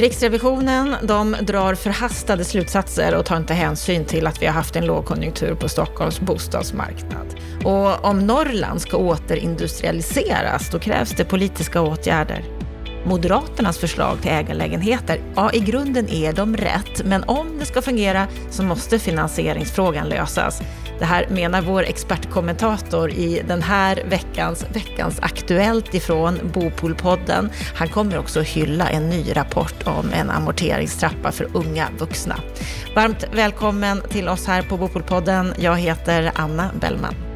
Riksrevisionen de drar förhastade slutsatser och tar inte hänsyn till att vi har haft en lågkonjunktur på Stockholms bostadsmarknad. Och om Norrland ska återindustrialiseras, då krävs det politiska åtgärder. Moderaternas förslag till ägarlägenheter, ja i grunden är de rätt, men om det ska fungera så måste finansieringsfrågan lösas. Det här menar vår expertkommentator i den här veckans Veckans Aktuellt ifrån Bopolpodden. Han kommer också hylla en ny rapport om en amorteringstrappa för unga vuxna. Varmt välkommen till oss här på Bopolpodden. Jag heter Anna Bellman.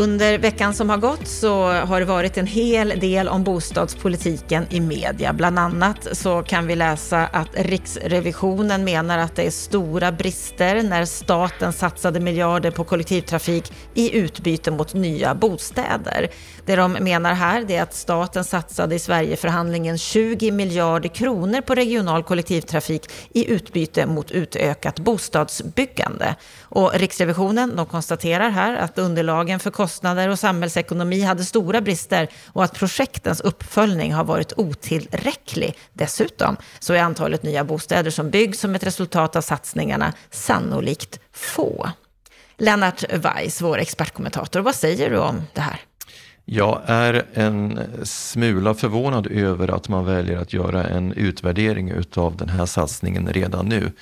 Under veckan som har gått så har det varit en hel del om bostadspolitiken i media. Bland annat så kan vi läsa att Riksrevisionen menar att det är stora brister när staten satsade miljarder på kollektivtrafik i utbyte mot nya bostäder. Det de menar här är att staten satsade i Sverigeförhandlingen 20 miljarder kronor på regional kollektivtrafik i utbyte mot utökat bostadsbyggande. Och Riksrevisionen de konstaterar här att underlagen för kostnader och samhällsekonomi hade stora brister och att projektens uppföljning har varit otillräcklig. Dessutom så är antalet nya bostäder som byggs som ett resultat av satsningarna sannolikt få. Lennart Weiss, vår expertkommentator, vad säger du om det här? Jag är en smula förvånad över att man väljer att göra en utvärdering utav den här satsningen redan nu.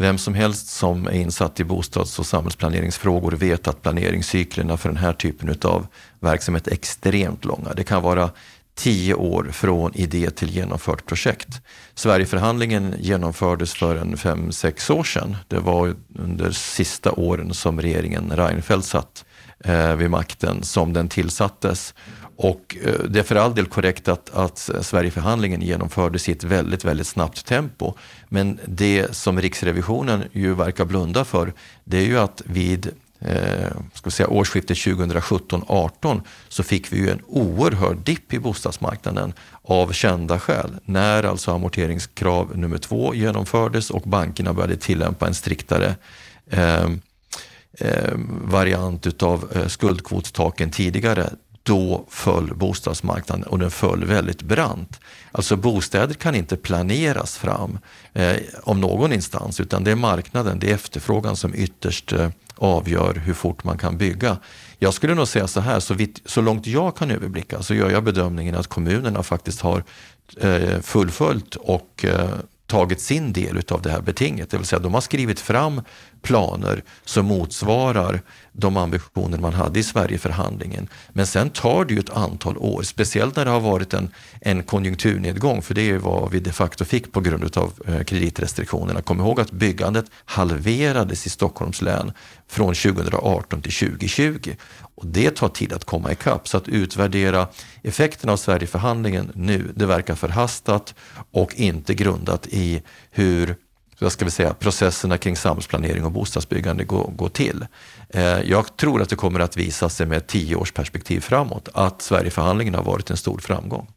Vem som helst som är insatt i bostads och samhällsplaneringsfrågor vet att planeringscyklerna för den här typen utav verksamhet är extremt långa. Det kan vara tio år från idé till genomfört projekt. Sverigeförhandlingen genomfördes för en fem, sex år sedan. Det var under sista åren som regeringen Reinfeldt satt eh, vid makten som den tillsattes. Och eh, det är för all del korrekt att, att Sverigeförhandlingen genomfördes i ett väldigt, väldigt snabbt tempo. Men det som Riksrevisionen ju verkar blunda för, det är ju att vid eh, ska säga, årsskiftet 2017-18 så fick vi ju en oerhörd dipp i bostadsmarknaden av kända skäl. När alltså amorteringskrav nummer två genomfördes och bankerna började tillämpa en striktare eh, eh, variant utav eh, skuldkvotstaken tidigare, då föll bostadsmarknaden och den föll väldigt brant. Alltså bostäder kan inte planeras fram eh, av någon instans utan det är marknaden, det är efterfrågan som ytterst eh, avgör hur fort man kan bygga. Jag skulle nog säga så här, så, vitt, så långt jag kan överblicka så gör jag bedömningen att kommunerna faktiskt har eh, fullföljt och eh, tagit sin del av det här betinget. Det vill säga de har skrivit fram planer som motsvarar de ambitioner man hade i Sverigeförhandlingen. Men sen tar det ju ett antal år, speciellt när det har varit en, en konjunkturnedgång, för det är vad vi de facto fick på grund av eh, kreditrestriktionerna. Kom ihåg att byggandet halverades i Stockholms län från 2018 till 2020. Och det tar tid att komma ikapp, så att utvärdera effekterna av Sverigeförhandlingen nu, det verkar förhastat och inte grundat i hur vad ska vi säga, processerna kring samhällsplanering och bostadsbyggande går, går till. Eh, jag tror att det kommer att visa sig med tio års perspektiv framåt att Sverigeförhandlingen har varit en stor framgång.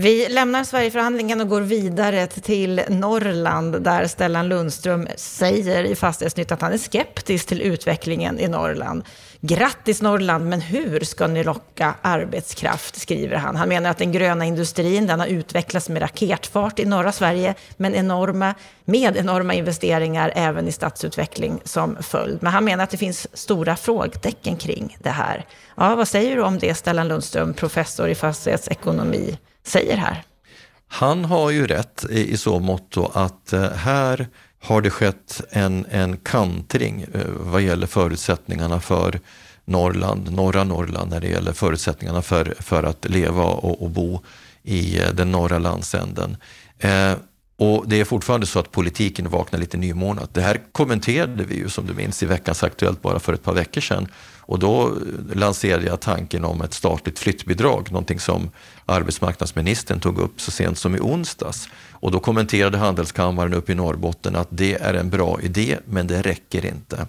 Vi lämnar Sverigeförhandlingen och går vidare till Norrland där Stellan Lundström säger i Fastighetsnytt att han är skeptisk till utvecklingen i Norrland. Grattis Norrland, men hur ska ni locka arbetskraft, skriver han. Han menar att den gröna industrin den har utvecklats med raketfart i norra Sverige, men enorma, med enorma investeringar även i stadsutveckling som följd. Men han menar att det finns stora frågetecken kring det här. Ja, vad säger du om det, Stellan Lundström, professor i fastighetsekonomi, säger här? Han har ju rätt i, i så mått att eh, här har det skett en, en kantring eh, vad gäller förutsättningarna för Norrland, norra Norrland när det gäller förutsättningarna för, för att leva och, och bo i eh, den norra landsänden. Eh, och det är fortfarande så att politiken vaknar lite nymornat. Det här kommenterade vi ju som du minns i veckans Aktuellt bara för ett par veckor sedan. Och då lanserade jag tanken om ett statligt flyttbidrag, någonting som arbetsmarknadsministern tog upp så sent som i onsdags. Och då kommenterade Handelskammaren upp i Norrbotten att det är en bra idé, men det räcker inte.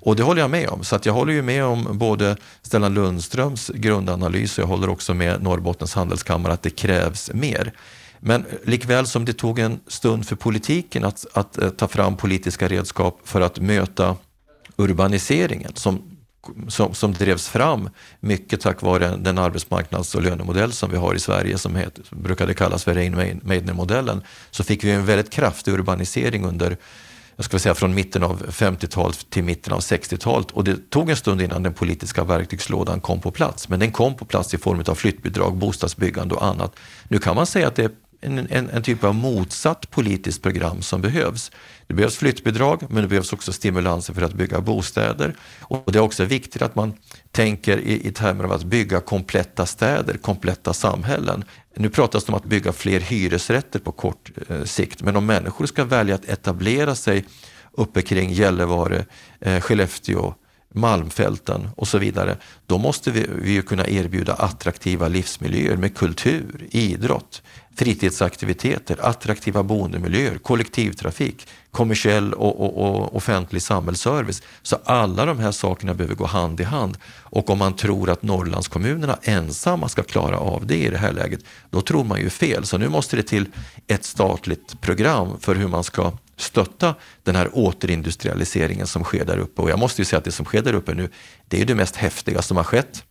Och det håller jag med om. Så att jag håller ju med om både Stellan Lundströms grundanalys och jag håller också med Norrbottens handelskammare att det krävs mer. Men likväl som det tog en stund för politiken att, att, eh, ta fram politiska redskap för att möta urbaniseringen som som, som drevs fram mycket tack vare den arbetsmarknads och lönemodell som vi har i Sverige som heter, brukade kallas för Rein-Meidner-modellen, så fick vi en väldigt kraftig urbanisering under jag ska säga från mitten av 50-talet till mitten av 60-talet och det tog en stund innan den politiska verktygslådan kom på plats. Men den kom på plats i form av flyttbidrag, bostadsbyggande och annat. Nu kan man säga att det är en, en, en, typ av motsatt politiskt program som behövs. Det behövs flyttbidrag, men det behövs också stimulanser för att bygga bostäder. Och det är också viktigt att man tänker i, i termer av att bygga kompletta städer, kompletta samhällen. Nu pratas det om att bygga fler hyresrätter på kort eh, sikt, men om människor ska välja att etablera sig uppe kring Gällivare, eh, Skellefteå, Malmfälten och så vidare, då måste vi, vi kunna erbjuda attraktiva livsmiljöer med kultur, idrott, fritidsaktiviteter, attraktiva boendemiljöer, kollektivtrafik, kommersiell och, och, och, offentlig samhällsservice. Så alla de här sakerna behöver gå hand i hand. Och om man tror att Norrlandskommunerna ensamma ska klara av det i det här läget, då tror man ju fel. Så nu måste det till ett statligt program för hur man ska stötta den här återindustrialiseringen som sker där uppe. Och jag måste ju säga att det som sker där uppe nu, det är det mest häftiga som har skett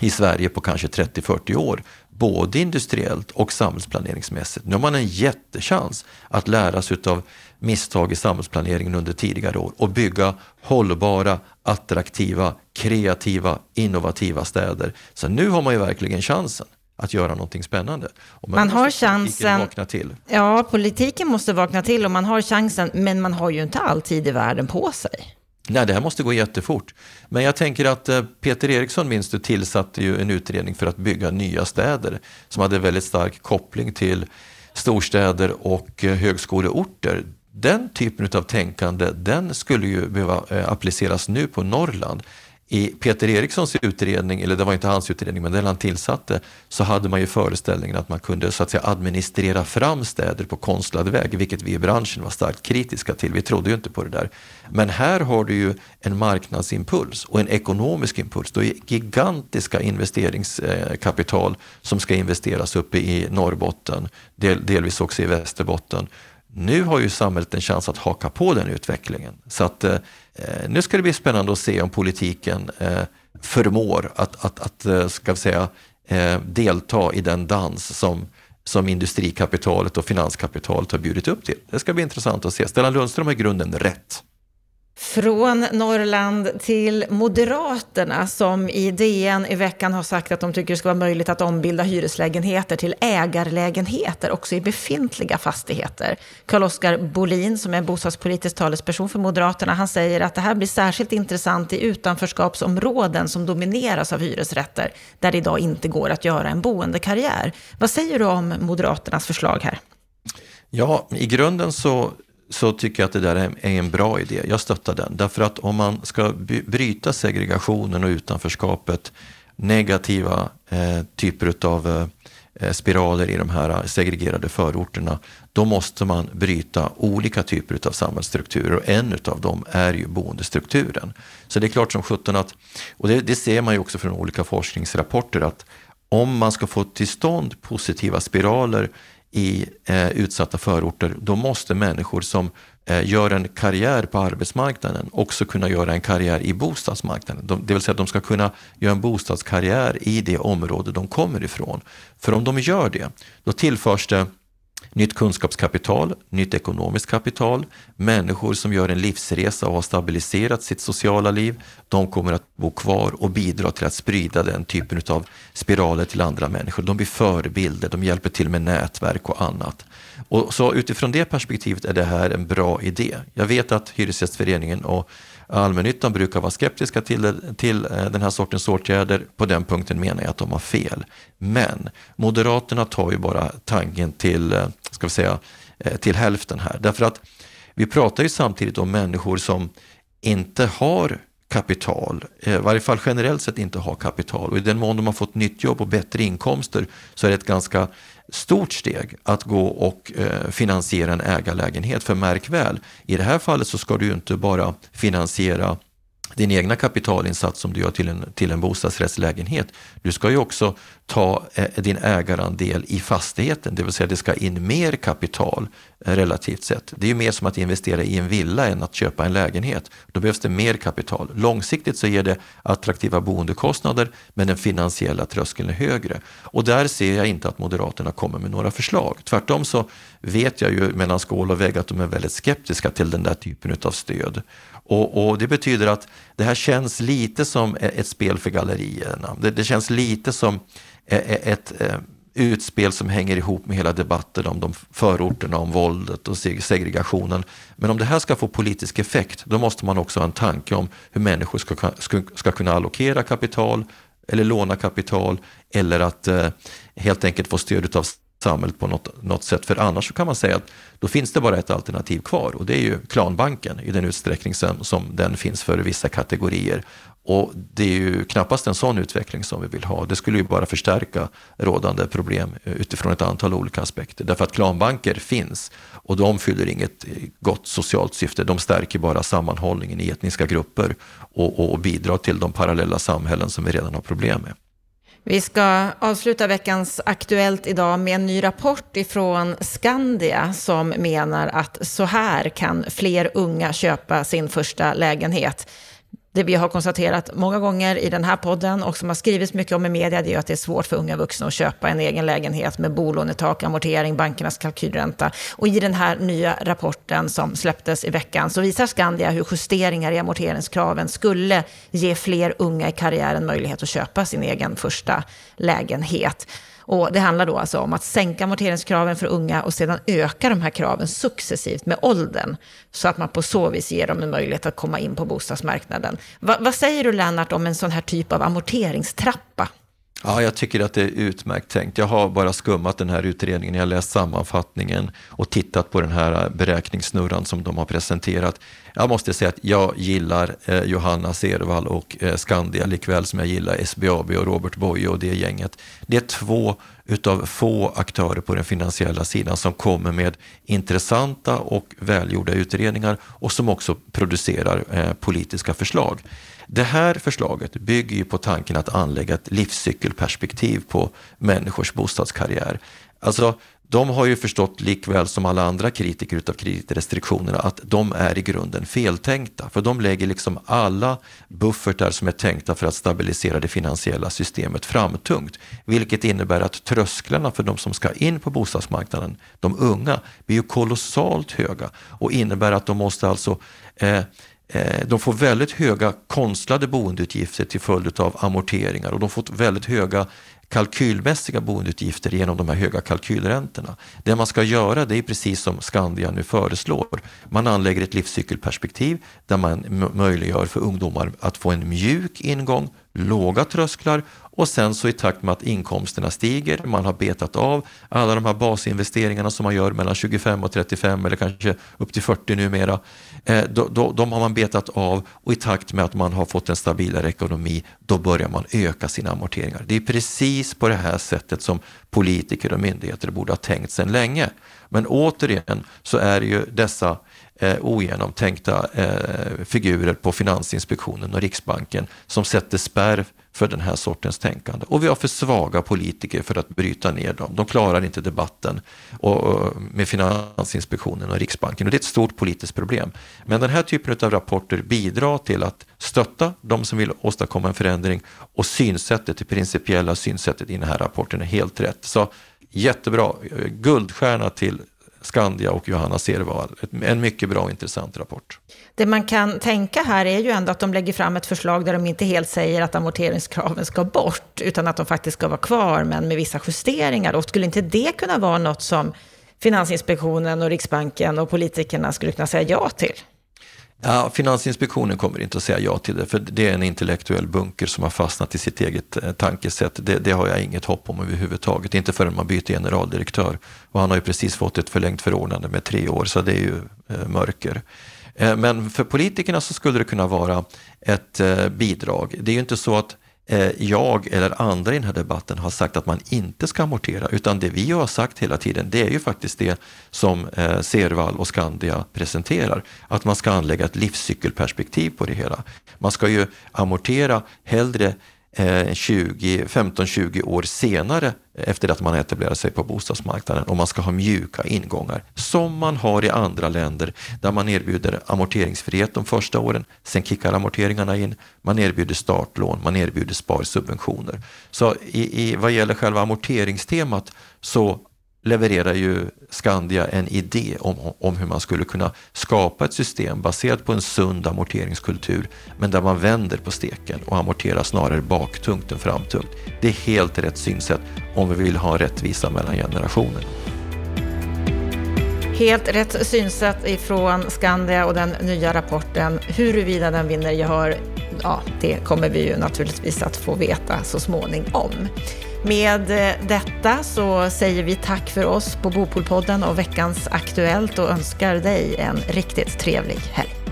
i Sverige på kanske 30-40 år, både industriellt och samhällsplaneringsmässigt. Nu har man en jättechans att lära sig av misstag i samhällsplaneringen under tidigare år och bygga hållbara, attraktiva, kreativa, innovativa städer. Så nu har man ju verkligen chansen att göra någonting spännande. Och man, man har chansen. Vakna till. Ja, politiken måste vakna till och man har chansen, men man har ju inte all tid i världen på sig. Nej, det här måste gå jättefort. Men jag tänker att eh, Peter Eriksson, minst du, tillsatte ju en utredning för att bygga nya städer som hade väldigt stark koppling till storstäder och eh, högskoleorter. Den typen av tänkande, den skulle ju behöva eh, appliceras nu på Norrland i Peter Erikssons utredning, eller det var inte hans utredning, men den han tillsatte, så hade man ju föreställningen att man kunde så att säga administrera fram städer på konstlad väg, vilket vi i branschen var starkt kritiska till. Vi trodde ju inte på det där. Men här har du ju en marknadsimpuls och en ekonomisk impuls. Det är gigantiska investeringskapital som ska investeras uppe i Norrbotten, del, delvis också i Västerbotten. Nu har ju samhället en chans att haka på den utvecklingen. Så att eh, eh, nu ska det bli spännande att se om politiken eh, förmår att, att, att eh, ska vi säga, eh, delta i den dans som, som industrikapitalet och finanskapitalet har bjudit upp till. Det ska bli intressant att se. Stellan Lundström har i grunden rätt. Från Norrland till Moderaterna som i DN i veckan har sagt att de tycker det ska vara möjligt att ombilda hyreslägenheter till ägarlägenheter också i befintliga fastigheter. Carl-Oskar Bolin som är bostadspolitisk talesperson för Moderaterna, han säger att det här blir särskilt intressant i utanförskapsområden som domineras av hyresrätter där det idag inte går att göra en boendekarriär. Vad säger du om Moderaternas förslag här? Ja, i grunden så så tycker jag att det där är en bra idé. Jag stöttar den. Därför att om man ska bryta segregationen och utanförskapet, negativa eh, typer av eh, spiraler i de här eh, segregerade förorterna, då måste man bryta olika typer av samhällsstrukturer och en av dem är ju boendestrukturen. Så det är klart som sjutton att, och det, det ser man ju också från olika forskningsrapporter, att om man ska få till stånd positiva spiraler i eh, utsatta förorter, då måste människor som eh, gör en karriär på arbetsmarknaden också kunna göra en karriär i bostadsmarknaden. De, det vill säga att de ska kunna göra en bostadskarriär i det område de kommer ifrån. För om de gör det, då tillförs det Nytt kunskapskapital, nytt ekonomiskt kapital, människor som gör en livsresa och har stabiliserat sitt sociala liv, de kommer att bo kvar och bidra till att sprida den typen av spiraler till andra människor. De blir förebilder, de hjälper till med nätverk och annat. Och så utifrån det perspektivet är det här en bra idé. Jag vet att Hyresgästföreningen och allmännyttan brukar vara skeptiska till, till eh, den här sortens åtgärder. På den punkten menar jag att de har fel. Men Moderaterna tar ju bara tanken till, eh, ska vi säga, eh, till hälften här. Därför att vi pratar ju samtidigt om människor som inte har kapital, eh, i varje fall generellt sett inte har kapital. Och i den mån de har fått nytt jobb och bättre inkomster så är det ett ganska stort steg att gå och eh, finansiera en ägarlägenhet. För märk väl, i det här fallet så ska du ju inte bara finansiera din egna kapitalinsats som du gör till en, till en bostadsrättslägenhet. Du ska ju också ta eh, din ägarandel i fastigheten, det vill säga det ska in mer kapital eh, relativt sett. Det är ju mer som att investera i en villa än att köpa en lägenhet. Då behövs det mer kapital. Långsiktigt så ger det attraktiva boendekostnader men den finansiella tröskeln är högre. Och där ser jag inte att Moderaterna kommer med några förslag. Tvärtom så vet jag ju mellan skål och vägg att de är väldigt skeptiska till den där typen av stöd. Och, och, det betyder att det här känns lite som e-, ett spel för gallerierna. Det, det känns lite som e-, e-, ett, ett utspel som hänger ihop med hela debatten om de förorterna, om våldet och segregationen. Men om det här ska få politisk effekt, då måste man också ha en tanke om hur människor ska, ska, ska kunna allokera kapital eller låna kapital eller att eh, helt enkelt få stöd av samhället på något, något sätt. För annars kan man säga att då finns det bara ett alternativ kvar och det är ju klanbanken i den utsträckning som, som den finns för vissa kategorier. Och det är ju knappast en sån utveckling som vi vill ha. Det skulle ju bara förstärka rådande problem utifrån ett antal olika aspekter. Därför att klanbanker finns och de fyller inget gott socialt syfte. De stärker bara sammanhållningen i etniska grupper och, och bidrar till de parallella samhällen som vi redan har problem med. Vi ska avsluta veckans Aktuellt idag med en ny rapport ifrån Skandia som menar att så här kan fler unga köpa sin första lägenhet. Det vi har konstaterat många gånger i den här podden och som har skrivits mycket om i media, det är att det är svårt för unga vuxna att köpa en egen lägenhet med bolånetak, amortering, bankernas kalkylränta. Och i den här nya rapporten som släpptes i veckan så visar Skandia hur justeringar i amorteringskraven skulle ge fler unga i karriären möjlighet att köpa sin egen första lägenhet. Och det handlar då alltså om att sänka amorteringskraven för unga och sedan öka de här kraven successivt med åldern. Så att man på så vis ger dem en möjlighet att komma in på bostadsmarknaden. Va, vad säger du Lennart om en sån här typ av amorteringstrappa? Ja, jag tycker att det är utmärkt tänkt. Jag har bara skummat den här utredningen, jag har läst sammanfattningen och tittat på den här eh, beräkningssnurran som de har presenterat. Jag måste säga att jag gillar eh, Johanna Servall och eh, Skandia likväl som jag gillar SBAB och Robert Boye och det gänget. Det är två utav få aktörer på den finansiella sidan som kommer med intressanta och välgjorda utredningar och som också producerar eh, politiska förslag. Det här förslaget bygger ju på tanken att anlägga ett livscykelperspektiv på människors bostadskarriär. Alltså, de har ju förstått likväl som alla andra kritiker utav kreditrestriktionerna att de är i grunden feltänkta. För de lägger liksom alla buffertar som är tänkta för att stabilisera det finansiella systemet framtungt. Vilket innebär att trösklarna för de som ska in på bostadsmarknaden, de unga, blir ju kolossalt höga och innebär att de måste alltså eh, Eh, Eh, de får väldigt höga konstlade boendeutgifter till följd av amorteringar och de får väldigt höga kalkylmässiga boendeutgifter genom de här höga kalkylräntorna. Det man ska göra det är precis som Skandia nu föreslår. Man anlägger ett livscykelperspektiv där man möjliggör för ungdomar att få en mjuk ingång, låga trösklar och sen så i takt med att inkomsterna stiger, man har betat av alla de här basinvesteringarna som man gör mellan 25 och 35 eller kanske upp till 40 numera. Eh, då, då, de har man betat av och i takt med att man har fått en stabilare ekonomi, då börjar man öka sina amorteringar. Det är precis på det här sättet som politiker och myndigheter borde ha tänkt sedan länge. Men återigen så är det ju dessa eh, ogenomtänkta eh, figurer på Finansinspektionen och Riksbanken som sätter spärr för den här sortens tänkande. Och vi har för svaga politiker för att bryta ner dem. De klarar inte debatten och, och, med Finansinspektionen och Riksbanken och det är ett stort politiskt problem. Men den här typen av rapporter bidrar till att stötta de som vill åstadkomma en förändring och synsättet, det principiella synsättet i den här rapporten är helt rätt. Så jättebra, eh, guldstjärna till Skandia och Johanna Serval. En mycket bra och intressant rapport. Det man kan tänka här är ju ändå att de lägger fram ett förslag där de inte helt säger att amorteringskraven ska bort, utan att de faktiskt ska vara kvar, men med vissa justeringar. Och skulle inte det kunna vara något som Finansinspektionen och Riksbanken och politikerna skulle kunna säga ja till? Ja, Finansinspektionen kommer inte att säga ja till det, för det är en intellektuell bunker som har fastnat i sitt eget eh, tankesätt. Det, det, har jag inget hopp om överhuvudtaget, inte förrän man byter generaldirektör. Och han har ju precis fått ett förlängt förordnande med tre år, så det är ju eh, mörker. Eh, men för politikerna så skulle det kunna vara ett eh, bidrag. Det är ju inte så att Eh, jag eller andra i den här debatten har sagt att man inte ska amortera, utan det vi har sagt hela tiden, det är ju faktiskt det som eh, Serval och Skandia presenterar, att man ska anlägga ett livscykelperspektiv på det hela. Man ska ju amortera hellre Eh, 15-20 år senare efter att man etablerat sig på bostadsmarknaden och man ska ha mjuka ingångar som man har i andra länder där man erbjuder amorteringsfrihet de första åren, sen kickar amorteringarna in, man erbjuder startlån, man erbjuder sparsubventioner. Så i, i, vad gäller själva amorteringstemat så levererar ju Skandia en idé om, om hur man skulle kunna skapa ett system baserat på en sund amorteringskultur, men där man vänder på steken och amorterar snarare baktungt än framtungt. Det är helt rätt synsätt om vi vill ha rättvisa mellan generationer. Helt rätt synsätt ifrån Skandia och den nya rapporten. Huruvida den vinner gehör, ja, det kommer vi ju naturligtvis att få veta så småningom. Med eh, detta så säger vi tack för oss på Bopolpodden och veckans Aktuellt och önskar dig en riktigt trevlig helg.